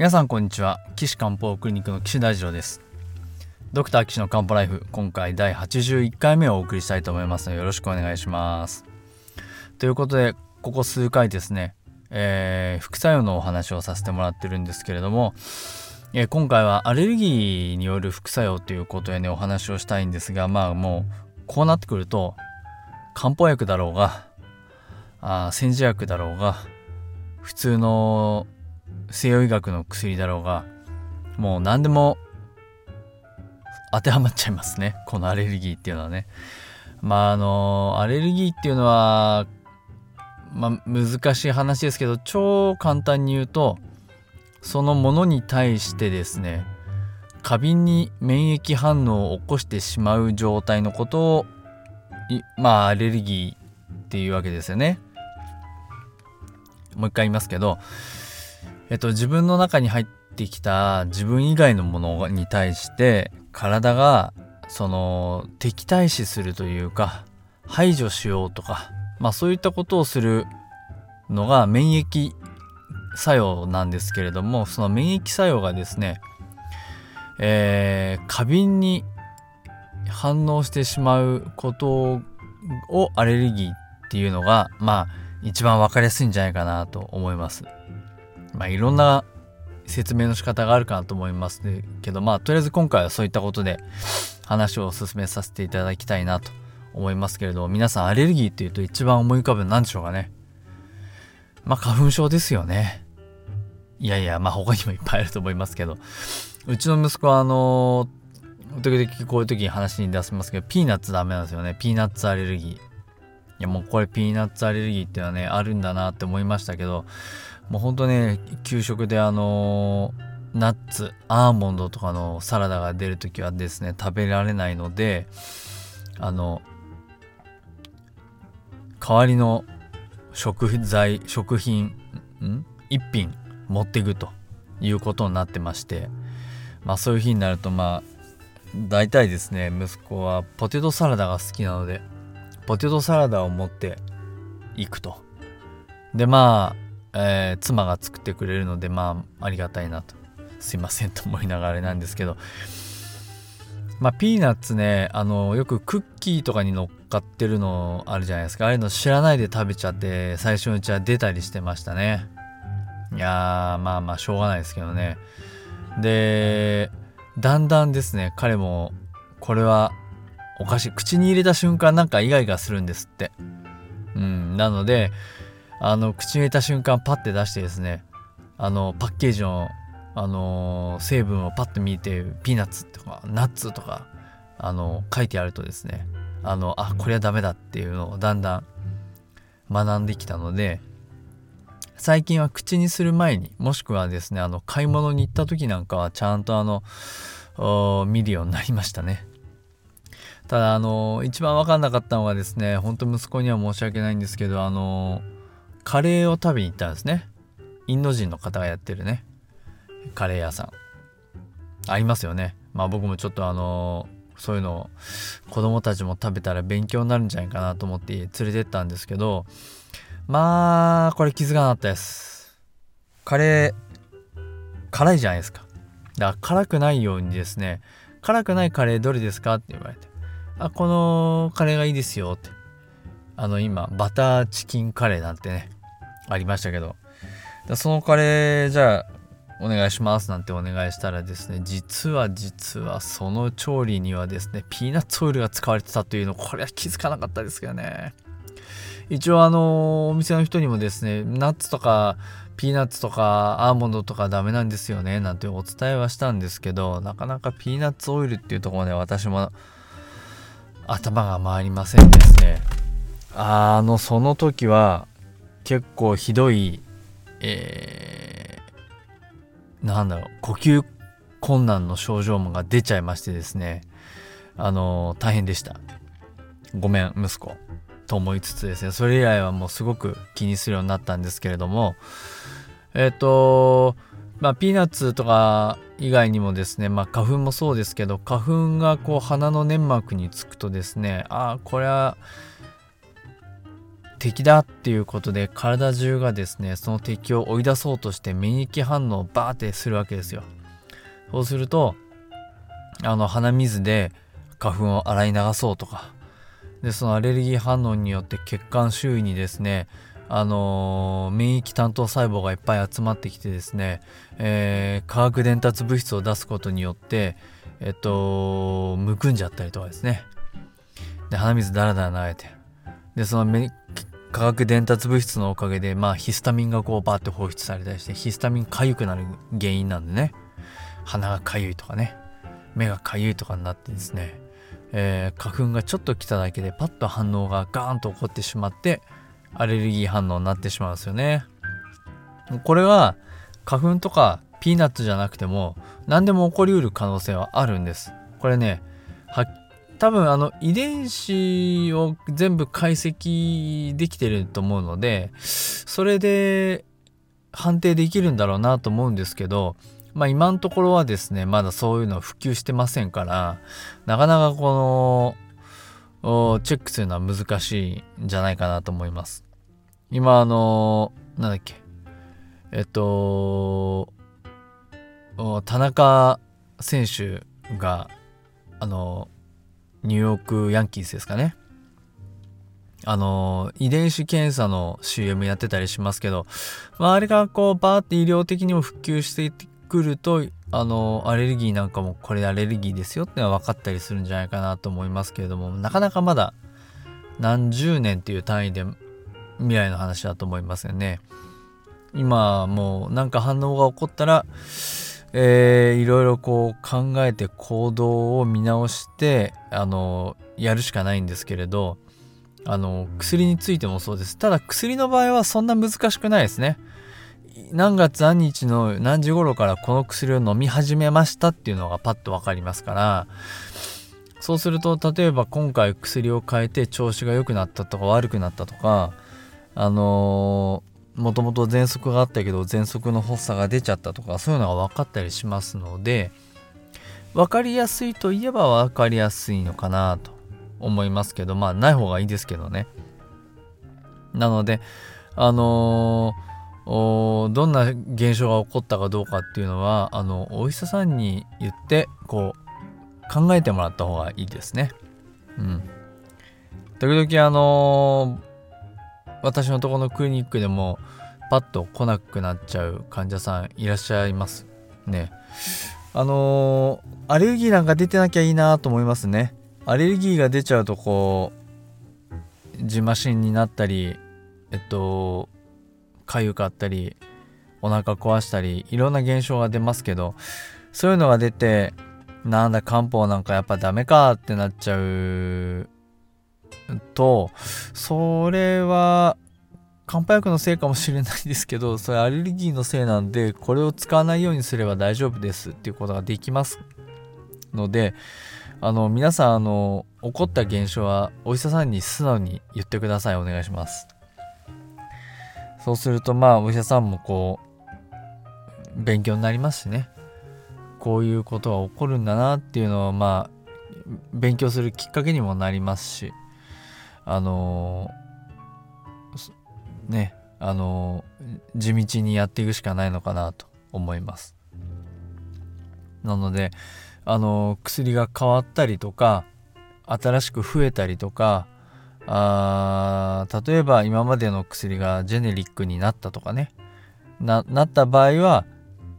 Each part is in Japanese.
皆さんこんにちは。岸漢方クリニックの岸大二郎です。ドクター岸の漢方ライフ今回第81回目をお送りしたいと思いますのでよろしくお願いします。ということでここ数回ですね、えー、副作用のお話をさせてもらってるんですけれども、え、今回はアレルギーによる副作用ということでねお話をしたいんですがまあもうこうなってくると漢方薬だろうがあ煎じ薬だろうが普通の西洋医学の薬だろうがもう何でも当てはまっちゃいますね。このアレルギーっていうのはね。まああのアレルギーっていうのはまあ難しい話ですけど超簡単に言うとそのものに対してですね過敏に免疫反応を起こしてしまう状態のことをまあアレルギーっていうわけですよね。もう一回言いますけどえっと、自分の中に入ってきた自分以外のものに対して体がその敵対視するというか排除しようとか、まあ、そういったことをするのが免疫作用なんですけれどもその免疫作用がですね、えー、過敏に反応してしまうことをアレルギーっていうのがまあ一番分かりやすいんじゃないかなと思います。まあ、いろんな説明の仕方があるかなと思いますけどまあとりあえず今回はそういったことで話を進めさせていただきたいなと思いますけれど皆さんアレルギーっていうと一番思い浮かぶの何でしょうかね。まあ花粉症ですよね。いやいやまあ他にもいっぱいあると思いますけど。うちの息子はあの時々こういう時に話に出しますけどピーナッツダメなんですよね。ピーナッツアレルギー。いやもうこれピーナッツアレルギーっていうのはねあるんだなって思いましたけどもうほんとね給食であのナッツアーモンドとかのサラダが出る時はですね食べられないのであの代わりの食材食品ん？一品持っていくということになってましてまあそういう日になるとまあ大体ですね息子はポテトサラダが好きなのでポテトサラダを持っていくと。でまあえー、妻が作ってくれるのでまあありがたいなと。すいませんと思いながらあれなんですけど。まあピーナッツねあのよくクッキーとかに乗っかってるのあるじゃないですか。ああいうの知らないで食べちゃって最初のうちは出たりしてましたね。いやまあまあしょうがないですけどね。でだんだんですね彼もこれはおかしい。口に入れた瞬間なんかイガイガするんですって。うんなのであの口に入れた瞬間パッて出してですねあのパッケージの、あの成分をパッと見てピーナッツとかナッツとかあの書いてあるとですねあのあこれはダメだっていうのをだんだん学んできたので最近は口にする前にもしくはですねあの買い物に行った時なんかはちゃんとあの見るようになりましたね。ただあの一番分かんなかったのがですねほんと息子には申し訳ないんですけどあのカレーを食べに行ったんですね。インド人の方がやってるね。カレー屋さん。ありますよね。まあ僕もちょっとあのそういうのを子供たちも食べたら勉強になるんじゃないかなと思って連れてったんですけどまあこれ気づかなかったです。カレー辛いじゃないですか。だから辛くないようにですね辛くないカレーどれですかって言われてあこのカレーがいいですよって。あの今バターチキンカレーなんてねありましたけど。そのカレーじゃあお願いしますなんてお願いしたらですね実は実はその調理にはですねピーナッツオイルが使われてたというのこれは気づかなかったですけどね。一応あのお店の人にもですねナッツとかピーナッツとかアーモンドとかダメなんですよねなんてお伝えはしたんですけどなかなかピーナッツオイルっていうところで私も頭が回りませんですね。あのその時は結構ひどいえー、なんだろう呼吸困難の症状もが出ちゃいましてですね。あの大変でした。ごめん息子と思いつつですね。それ以来はもうすごく気にするようになったんですけれども。えっ、ー、とまあピーナッツとか以外にもですねまあ花粉もそうですけど花粉がこう鼻の粘膜につくとですねああこれは敵だっていうことで体中がですねその敵を追い出そうとして免疫反応をバーってするわけですよ。そうするとあの鼻水で花粉を洗い流そうとか。でそのアレルギー反応によって血管周囲にですねあのー、免疫担当細胞がいっぱい集まってきてですね、えー、化学伝達物質を出すことによってえっとむくんじゃったりとかですね。で鼻水ダラダラ流れて。でその化学伝達物質のおかげでまあヒスタミンがこうバーって放出されたりしてヒスタミン痒くなる原因なんでね鼻が痒いとかね目が痒いとかになってですねえー、花粉がちょっと来ただけでパッと反応がガーンと起こってしまってアレルギー反応になってしまうんですよね。これは花粉とかピーナッツじゃなくても何でも起こりうる可能性はあるんです。これね多分あの遺伝子を全部解析できてると思うのでそれで判定できるんだろうなと思うんですけどまあ今のところはですね、まだそういうのは普及してませんから、なかなかこの、チェックするのは難しいんじゃないかなと思います。今あの、なんだっけ、えっと、田中選手が、あの、ニューヨークヤンキースですかね。あの遺伝子検査の CM やってたりしますけど、まあ、あれがこうバーって医療的にも普及してくるとあのアレルギーなんかもこれアレルギーですよってのは分かったりするんじゃないかなと思いますけれどもなかなかまだ何十年っていう単位で未来の話だと思いますよね。今もうなんか反応が起こったら、えー、いろいろこう考えて行動を見直してあのやるしかないんですけれどあの薬についてもそうです。ただ薬の場合はそんな難しくないですね。何月何日の何時頃からこの薬を飲み始めましたっていうのがパッと分かりますから。そうすると例えば今回薬を変えて調子が良くなったとか悪くなったとかあのもともと喘息があったけど喘息の発作が出ちゃったとかそういうのが分かったりしますので分かりやすいといえば分かりやすいのかなと思いますけどまあない方がいいですけどねなのであのーどんな現象が起こったかどうかっていうのはあのお医者さんに言ってこう考えてもらった方がいいですね。うん。時々あのー、私のとこのクリニックでもパッと来なくなっちゃう患者さんいらっしゃいますね。あのー、アレルギーなんか出てなきゃいいなと思いますね。アレルギーが出ちゃうとこう、じましんになったり、えっと、痒かったりお腹壊したりいろんな現象が出ますけどそういうのが出てなんだ漢方なんかやっぱダメかってなっちゃうとそれは漢方薬のせいかもしれないですけど それアレルギーのせいなんでこれを使わないようにすれば大丈夫ですっていうことができますのであの皆さんあの起こった現象はお医者さんに素直に言ってください。お願いします。そうするとまあお医者さんもこう勉強になりますしね。こういうことが起こるんだなっていうのはまあ勉強するきっかけにもなりますし。あのー、ねあのー、地道にやっていくしかないのかなと思います。なのであの薬が変わったりとか新しく増えたりとかあ例えば今までの薬がジェネリックになったとかね。なった場合は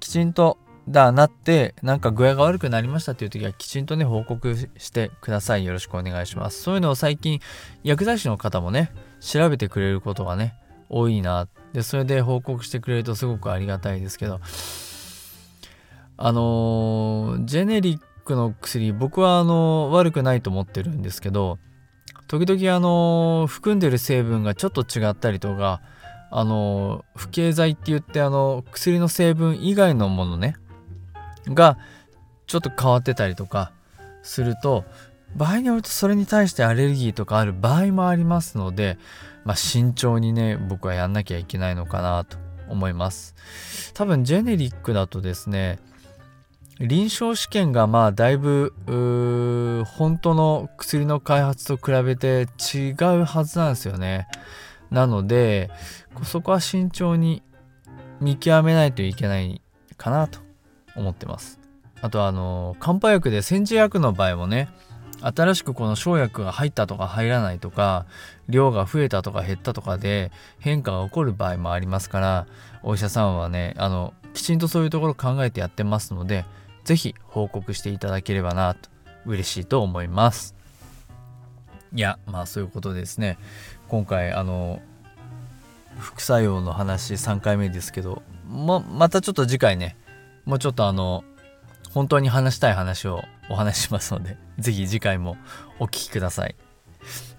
きちんとだなってなんか具合が悪くなりましたっていう時はきちんとね報告してください。よろしくお願いします。そういうのを最近薬剤師の方もね調べてくれることがね多いなでそれで報告してくれるとすごくありがたいですけど。あのー、ジェネリックの薬僕はあの悪くないと思ってるんですけど時々あの含んでる成分がちょっと違ったりとかあの不経剤って言ってあの薬の成分以外のものねがちょっと変わってたりとかすると場合によるとそれに対してアレルギーとかある場合もありますので、まあ、慎重にね僕はやんなきゃいけないのかなと思います。多分ジェネリックだとですね臨床試験がまあだいぶ本当の薬の開発と比べて違うはずなんですよね。なのでそこは慎重に見極めないといけないかなと思ってます。あとあの漢方薬で煎じ薬の場合もね新しくこの生薬が入ったとか入らないとか量が増えたとか減ったとかで変化が起こる場合もありますからお医者さんはねあのきちんとそういうところ考えてやってますので是非報告していただければなと嬉しいと思います。いやまあそういうことですね。今回あの副作用の話3回目ですけどままたちょっと次回ねもうちょっとあの本当に話したい話をお話しますので 是非次回もお聴きください。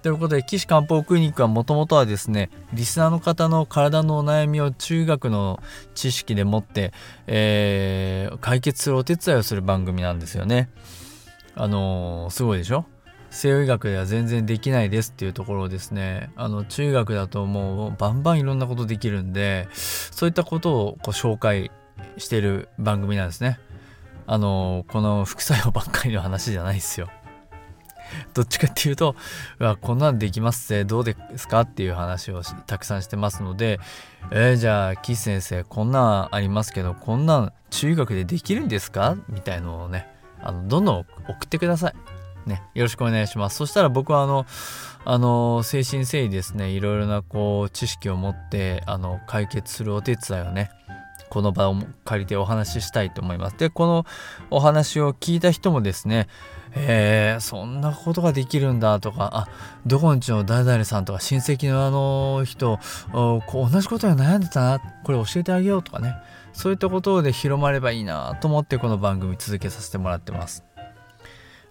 ということで岸漢方クリニックはもともとはですねリスナーの方の体のお悩みを中学の知識でもって、えー、解決するお手伝いをする番組なんですよね。あのー、すごいでしょ？西洋医学では全然できないですっていうところをですねあの中学だともうバンバンいろんなことできるんでそういったことをこう紹介してる番組なんですね。あのこの副作用ばっかりの話じゃないですよ。どっちかっていうと、うわ、こんなんできますぜ、どうですかっていう話をたくさんしてますので、えー、じゃあ、岸先生、こんなんありますけど、こんなん中学でできるんですか？みたいのをね、あのどんどん送ってください。ね、よろしくお願いします。そしたら僕はあの、あの、精神誠意ですね、いろいろなこう、知識を持って、あの、解決するお手伝いをね、この場を借りてお話ししたいと思います。で、このお話を聞いた人もですね、えー、そんなことができるんだとか、あ、どこんちの誰々さんとか親戚のあの人、こう同じことに悩んでたな、これ教えてあげようとかね、そういったことで広まればいいなと思ってこの番組続けさせてもらってます。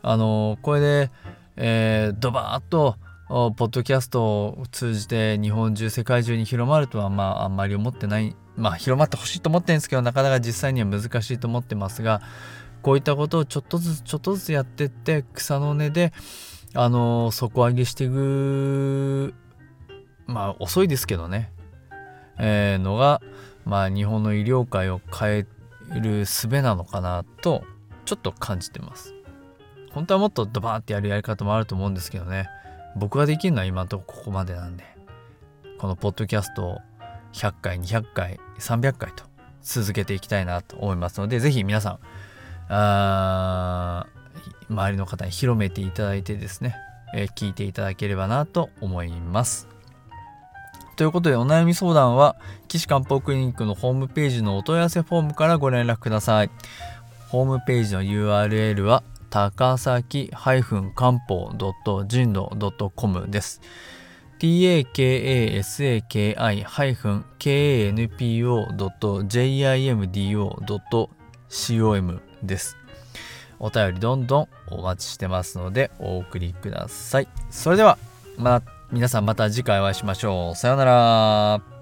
あのこれで、えー、ドバーッとポッドキャストを通じて日本中世界中に広まるとはまああんまり思ってない。まあ広まってほしいと思ってるんですけどなかなか実際には難しいと思ってますがこういったことをちょっとずつちょっとずつやってって草の根であの底上げしていくまあ遅いですけどね、えー、のがまあ日本の医療界を変える術なのかなとちょっと感じてます。本当はもっとドバーってやるやり方もあると思うんですけどね。僕ができるのは今のとこここまでなんでこのポッドキャストを100回200回300回と続けていきたいなと思いますので是非皆さんあ周りの方に広めていただいてですね、えー、聞いていただければなと思います。ということでお悩み相談は岸漢方クリニックのホームページのお問い合わせフォームからご連絡ください。ホームページの URL は高崎漢方人道 .com です。takasaki-kanpo.jimdo.com です。お便りどんどんお待ちしてますのでお送りください。それでは、ま、皆さんまた次回お会いしましょう。さようなら。